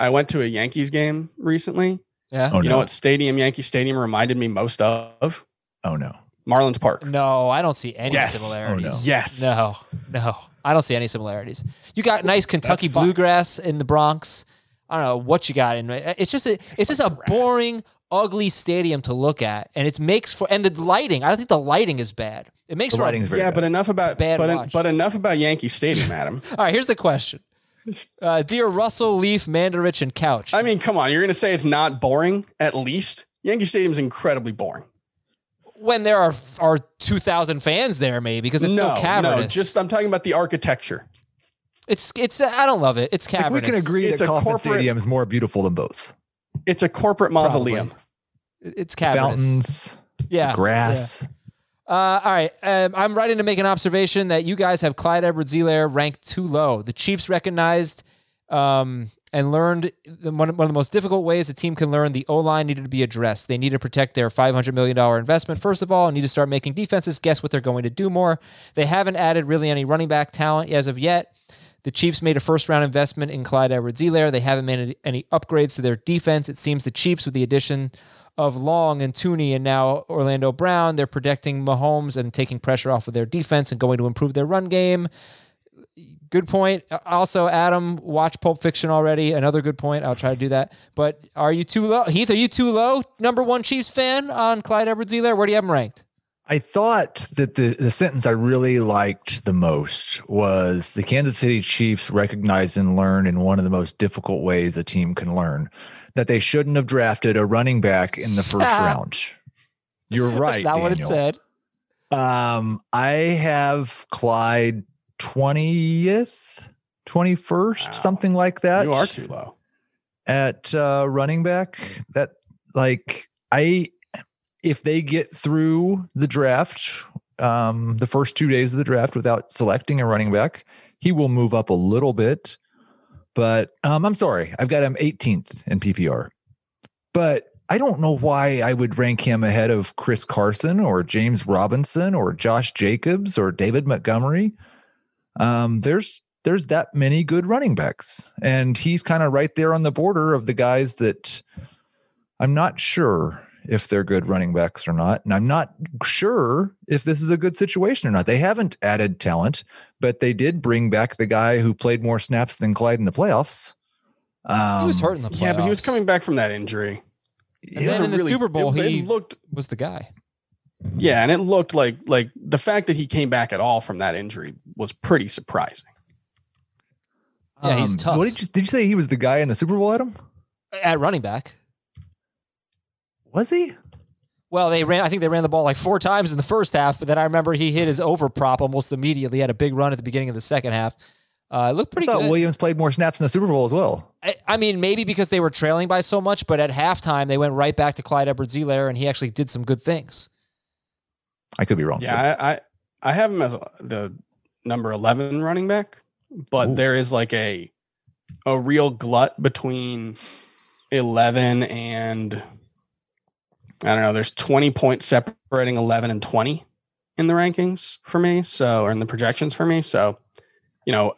I went to a Yankees game recently. Yeah. Oh you no! know what stadium Yankee Stadium reminded me most of? Oh no! Marlins Park. No, I don't see any Yes. similarities. Oh, no. Yes. No, no, I don't see any similarities. You got nice Kentucky bluegrass in the Bronx. I don't know what you got in. It's just a, it's just a grass. boring, ugly stadium to look at, and it makes for and the lighting. I don't think the lighting is bad. It makes The for. lighting's very Yeah, bad. but enough about Bad but, watch. but enough about Yankee Stadium, Adam. All right, here's the question. Uh, dear Russell, Leaf, Mandarich, and Couch. I mean, come on, you're gonna say it's not boring? At least Yankee Stadium's incredibly boring. when there are are two thousand fans there, maybe because it's no, so cavernous. no, just I'm talking about the architecture. it's it's. I don't love it. It's Like, we can agree It's that a Kauffman corporate- Stadium is more beautiful than both. It's a corporate mausoleum. It's cavernous. Fountains, Yeah. grass. Uh, all right. Um, I'm writing to make an observation that you guys have Clyde Edwards-Helaire ranked too low. The Chiefs recognized um, and learned the, one, of- one of the most difficult ways a team can learn the O line needed to be addressed. They need to protect their $500 million investment, first of all, and need to start making defenses guess what they're going to do more. They haven't added really any running back talent as of yet. The Chiefs made a first round investment in Clyde Edwards-Helaire. They haven't made any- any upgrades to their defense. It seems the Chiefs, with the addition of Long and Thuney and now Orlando Brown, they're protecting Mahomes and taking pressure off of their defense and going to improve their run game. Good point. Uh, also, Adam, watch Pulp Fiction already. Another good point. I'll try to do that. But are you too low? Heath, are you too low? Number one Chiefs fan on Clyde Edwards-Helaire? Where do you have him ranked? I thought that the, the sentence I really liked the most was the Kansas City Chiefs recognize and learn in one of the most difficult ways a team can learn that they shouldn't have drafted a running back in the first round. You're right. That's not what it said. Um, I have Clyde 20th, 21st, Wow. something like that You are too low. at uh, running back. That like I, if they get through the draft, um, the first two days of the draft without selecting a running back, he will move up a little bit. But um, I'm sorry, I've got him 18th in PPR. But I don't know why I would rank him ahead of Chris Carson or James Robinson or Josh Jacobs or David Montgomery. Um, there's there's that many good running backs, and he's kind of right there on the border of the guys that I'm not sure if they're good running backs or not, and I'm not sure if this is a good situation or not. They haven't added talent, but they did bring back the guy who played more snaps than Clyde in the playoffs. Um, he was hurt in the playoffs. Yeah, but he was coming back from that injury. And It was then a in the really- Super Bowl, it, it he looked was the guy. yeah, and it looked like like the fact that he came back at all from that injury was pretty surprising. Yeah, he's Um, tough. What did you did you say he was the guy in the Super Bowl, Adam? At running back. Was he? Well, they ran. I think they ran the ball like four times in the first half, but then I remember he hit his over prop almost immediately. He had a big run at the beginning of the second half. Uh, it looked I pretty thought good. Williams played more snaps in the Super Bowl as well. I, I mean, maybe because they were trailing by so much, but at halftime they went right back to Clyde Edwards-Helaire, and he actually did some good things. I could be wrong. Yeah, I, I I have him as a, the number eleven running back, but Ooh. there is like a a real glut between eleven and I don't know. There's twenty points separating eleven and twenty in the rankings for me. So or in the projections for me. So you know,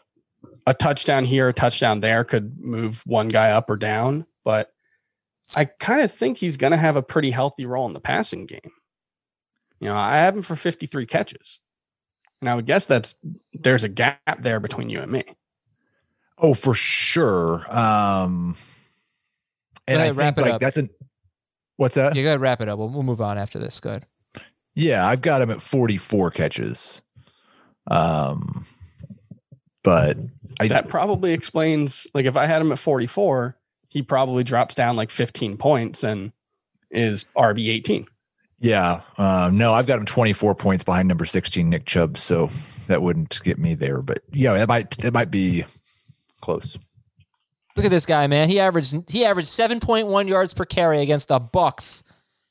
a touchdown here, a touchdown there could move one guy up or down, but I kind of think he's going to have a pretty healthy role in the passing game. You know, I have him for 53 catches. And I would guess that's there's a gap there between you and me. Oh, for sure. Um, and I ahead, wrap think it like up. that's an what's that? You got to wrap it up. We'll, we'll move on after this. Good. Yeah, I've got him at 44 catches. Um, but I that probably explains like if I had him at 44, he probably drops down like 15 points and is RB 18. yeah, um, no, I've got him 24 points behind number 16, Nick Chubb. So that wouldn't get me there, but yeah, it might it might be close. Look at this guy, man. He averaged he averaged seven point one yards per carry against the Bucs.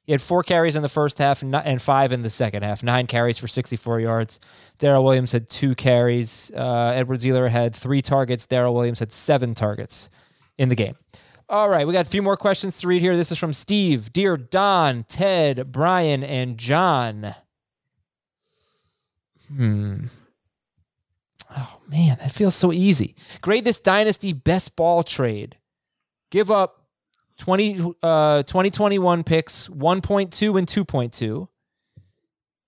He had four carries in the first half and, five in the second half. Nine carries for sixty four yards. Darrel Williams had two carries. Uh, Edwards-Helaire had three targets. Darrel Williams had seven targets in the game. All right, we got a few more questions to read here. This is from Steve, dear Don, Ted, Brian, and John. Hmm. Man, that feels so easy. Grade this dynasty best ball trade. Give up 20 uh 2021 picks 1.2 and 2.2.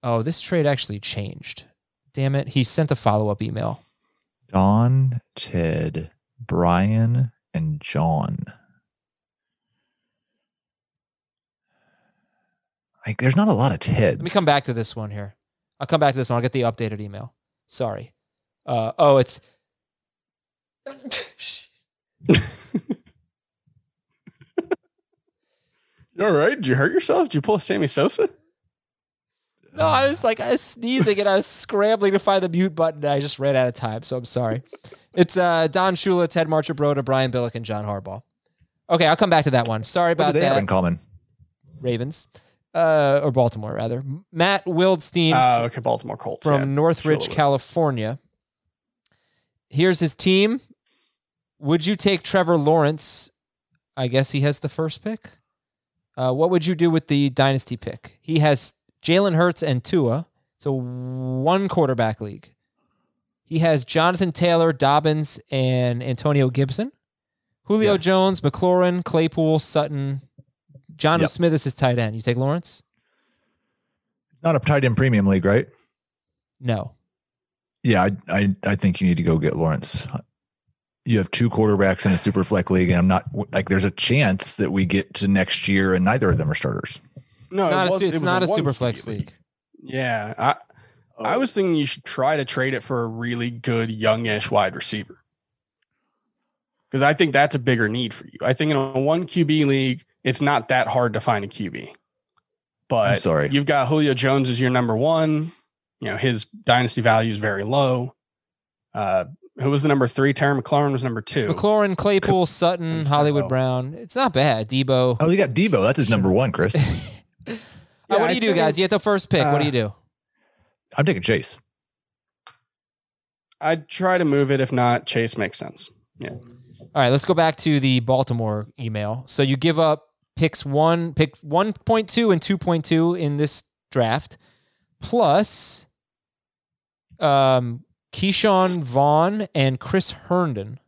Oh, this trade actually changed. Damn it. He sent a follow-up email. Don, Ted, Brian, and John. Like, there's not a lot of Teds. Let me come back to this one here. I'll come back to this one. I'll get the updated email. Sorry. Uh oh, it's You're all right? Did you hurt yourself? Did you pull a Sammy Sosa? No, I was like I was sneezing and I was scrambling to find the mute button. And I just ran out of time, so I'm sorry. It's uh, Don Shula, Ted Marchibroda, Brian Billick, and John Harbaugh. Okay, I'll come back to that one. Sorry What do about they have in common? Ravens, uh, or Baltimore rather. Matt Wildstein Oh, okay. Baltimore Colts. from yeah. Northridge, Shula. California. Here's his team. Would you take Trevor Lawrence? I guess he has the first pick. Uh, what would you do with the dynasty pick? He has Jalen Hurts and Tua. It's a one quarterback league. He has Jonathan Taylor, Dobbins, and Antonio Gibson. Julio Yes. Jones, McLaurin, Claypool, Sutton. Jonnu Yep. Smith is his tight end. You take Lawrence? Not a tight end premium league, right? No. Yeah, I, I I think you need to go get Lawrence. You have two quarterbacks in a super flex league, and I'm not like there's a chance that we get to next year and neither of them are starters. No, It's not, it a, was, su- it it's was not a, one super QB flex league. Yeah, I I was thinking you should try to trade it for a really good youngish wide receiver. Because I think that's a bigger need for you. I think in a one QB league, it's not that hard to find a QB. But I'm sorry. you've got Julio Jones as your number one. You know, his dynasty value is very low. Uh, who was the number three? Terry McLaurin was number two. McLaurin, Claypool, Sutton, And Hollywood Deebo. Brown. It's not bad. Deebo. Oh, you got Deebo. That's his number one, Chris. Uh, what do I you do, guys? You get the first pick. what do uh, you do? I'm taking Chase. I'd try to move it. If not, Chase makes sense. Yeah. All right, let's go back to the Baltimore email. So you give up picks one, pick 1.2 and 2.2 in this draft, plus um, Ke'Shawn Vaughn and Chris Herndon.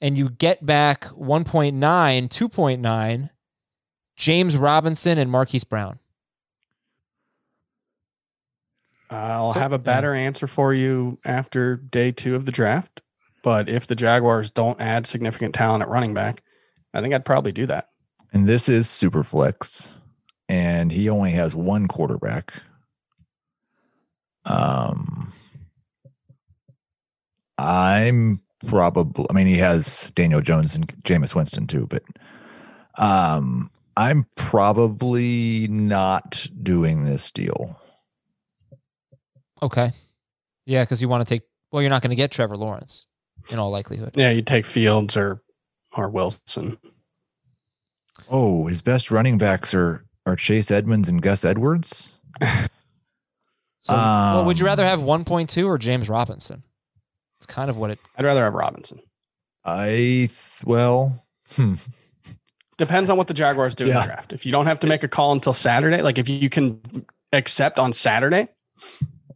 And you get back 1.9, 2.9, James Robinson and Marquise Brown. I'll So- have a better answer for you after day two of the draft. But if the Jaguars don't add significant talent at running back, I think I'd probably do that. And this is super flex. And he only has one quarterback. Um I'm probably I mean he has Daniel Jones and Jameis Winston too, but um I'm probably not doing this deal. Okay. Yeah, because you want to take, well, you're not going to get Trevor Lawrence in all likelihood. Yeah, you take Fields or or Wilson. Oh, his best running backs are are Chase Edmonds and Gus Edwards. So, well, would you Um, rather have 1.2 or James Robinson? It's kind of what it. I'd rather have Robinson. I th- well, hmm. Depends on what the Jaguars do in the draft. If you don't have to make a call until Saturday, like if you can accept on Saturday,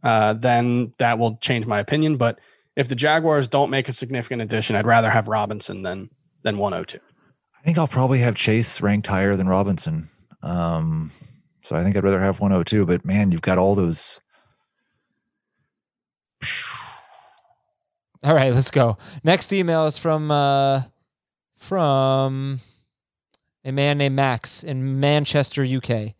uh, then that will change my opinion. But if the Jaguars don't make a significant addition, I'd rather have Robinson than than 102. I think I'll probably have Chase ranked higher than Robinson. Um, so I think I'd rather have 102. But man, you've got all those. All right, let's go. Next email is from uh, from a man named Max in Manchester, UK.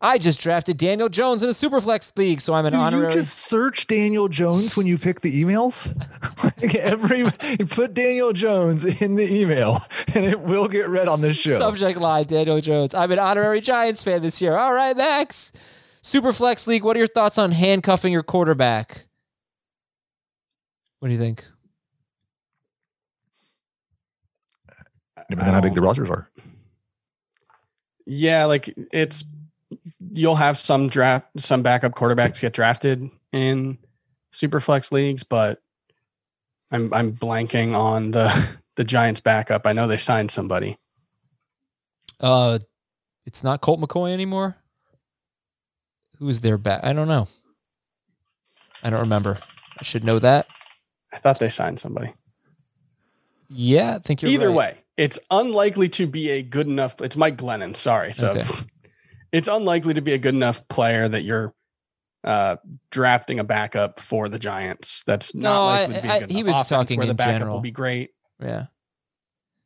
I just drafted Daniel Jones in a Superflex league, so I'm an Do honorary. you just search Daniel Jones when you pick the emails? like every you put Daniel Jones in the email, and it will get read on this show. Subject line: Daniel Jones. I'm an honorary Giants fan this year. All right, Max. Superflex league. What are your thoughts on handcuffing your quarterback? What do you think? Depending on how big the rosters are. Yeah, like it's you'll have some draft some backup quarterbacks get drafted in super flex leagues, but I'm I'm blanking on the the Giants backup. I know they signed somebody. Uh, it's not Colt McCoy anymore. Who's their back? I don't know. I don't remember. I should know that. I thought they signed somebody. Yeah, I think you're Either right. way, it's unlikely to be a good enough. It's Mike Glennon. Sorry, so Okay. it's unlikely to be a good enough player that you're uh, drafting a backup for the Giants. That's not No, I- to be a I- good he was offense talking where the backup general. will be great. Yeah.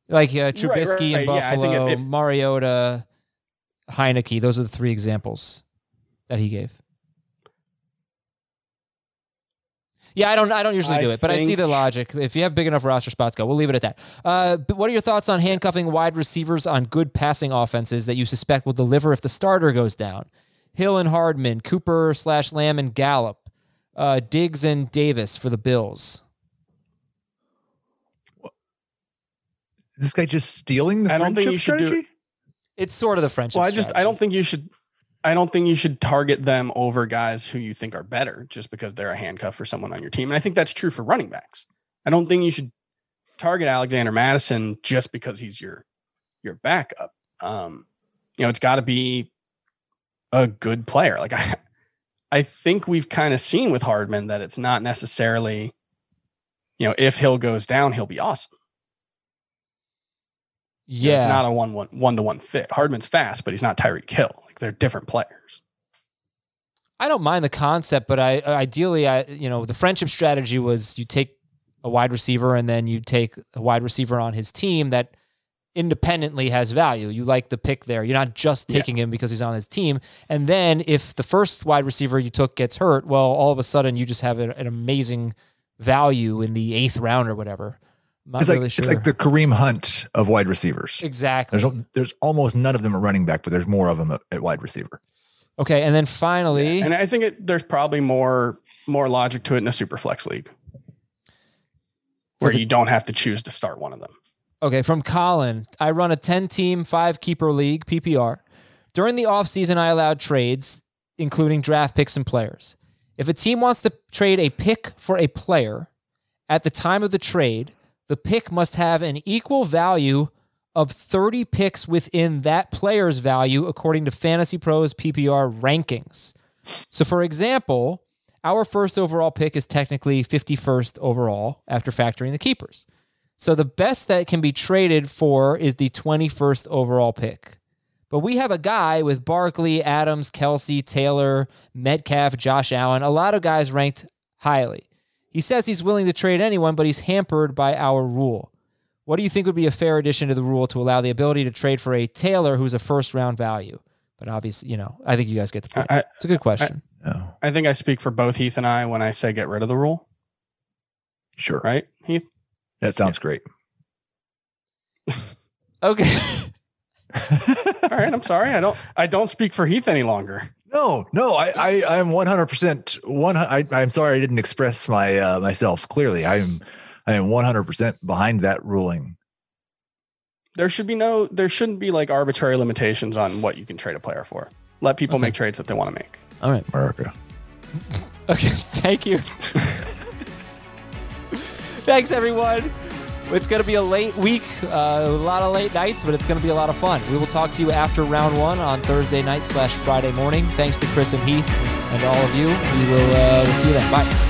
Like uh, Trubisky right, in yeah, I think it- Buffalo, it- Mariota, Heinicke. Those are the three examples that he gave. Yeah, I don't. I don't usually I do it, but I see the logic. If you have big enough roster spots, go. We'll leave it at that. Uh, but what are your thoughts on handcuffing wide receivers on good passing offenses that you suspect will deliver if the starter goes down? Hill and Hardman, Cooper slash Lamb and Gallup, uh, Diggs and Davis for the Bills. This guy just stealing the I don't think friendship you should do strategy? It's sort of the friendship. Well, I just I don't think you should. I don't think you should target them over guys who you think are better just because they're a handcuff for someone on your team. And I think that's true for running backs. I don't think you should target Alexander Mattison just because he's your your backup. Um, you know, it's got to be a good player. Like I, I think we've kind of seen with Hardman that it's not necessarily, you know, if Hill goes down, he'll be awesome. You know, Yeah, it's not a one one one to one fit. Hardman's fast, but he's not Tyreek Hill. They're different players. I don't mind the concept, but I ideally, I you know, the friendship strategy was you take a wide receiver and then you take a wide receiver on his team that independently has value. You like the pick there. You're not just taking him because he's on his team. And then if the first wide receiver you took gets hurt, well, all of a sudden you just have an amazing value in the eighth round or whatever. I'm not It's like sure. it's like the Kareem Hunt of wide receivers. exactly. There's there's almost none of them at running back, but there's more of them at, at wide receiver. Okay, and then finally, And I think it, there's probably more more logic to it in a super flex league where you don't have to choose to start one of them. Okay, from Colin, I run a 10 team, five keeper league, PPR. During the offseason, I allowed trades, including draft picks and players. If a team wants to trade a pick for a player, at the time of the trade, the pick must have an equal value of 30 picks within that player's value, according to Fantasy Pros PPR rankings. So, for example, our first overall pick is technically 51st overall after factoring the keepers. So the best that can be traded for is the 21st overall pick. But we have a guy with Barkley, Adams, Kelce, Taylor, Metcalf, Josh Allen, a lot of guys ranked highly. He says he's willing to trade anyone, but he's hampered by our rule. What do you think would be a fair addition to the rule to allow the ability to trade for a Taylor who's a first round value? But obviously, you know, I think you guys get the point. I- it's a good question. No, I think I speak for both Heath and I when I say get rid of the rule, sure. right? Heath? That sounds great. okay. All right, I'm sorry. I don't I don't speak for Heath any longer. No, no, I, I, I'm 100 percent one. I, I'm sorry I didn't express my uh, myself clearly. I'm, I am 100 percent behind that ruling. There should be no there shouldn't be like arbitrary limitations on what you can trade a player for. Let people Okay. make trades that they want to make. All right. America. Okay, thank you. Thanks, everyone. It's going to be a late week, uh, a lot of late nights, but it's going to be a lot of fun. We will talk to you after round one on Thursday night slash Friday morning. Thanks to Chris and Heath and all of you. We will uh, we'll see you then. Bye.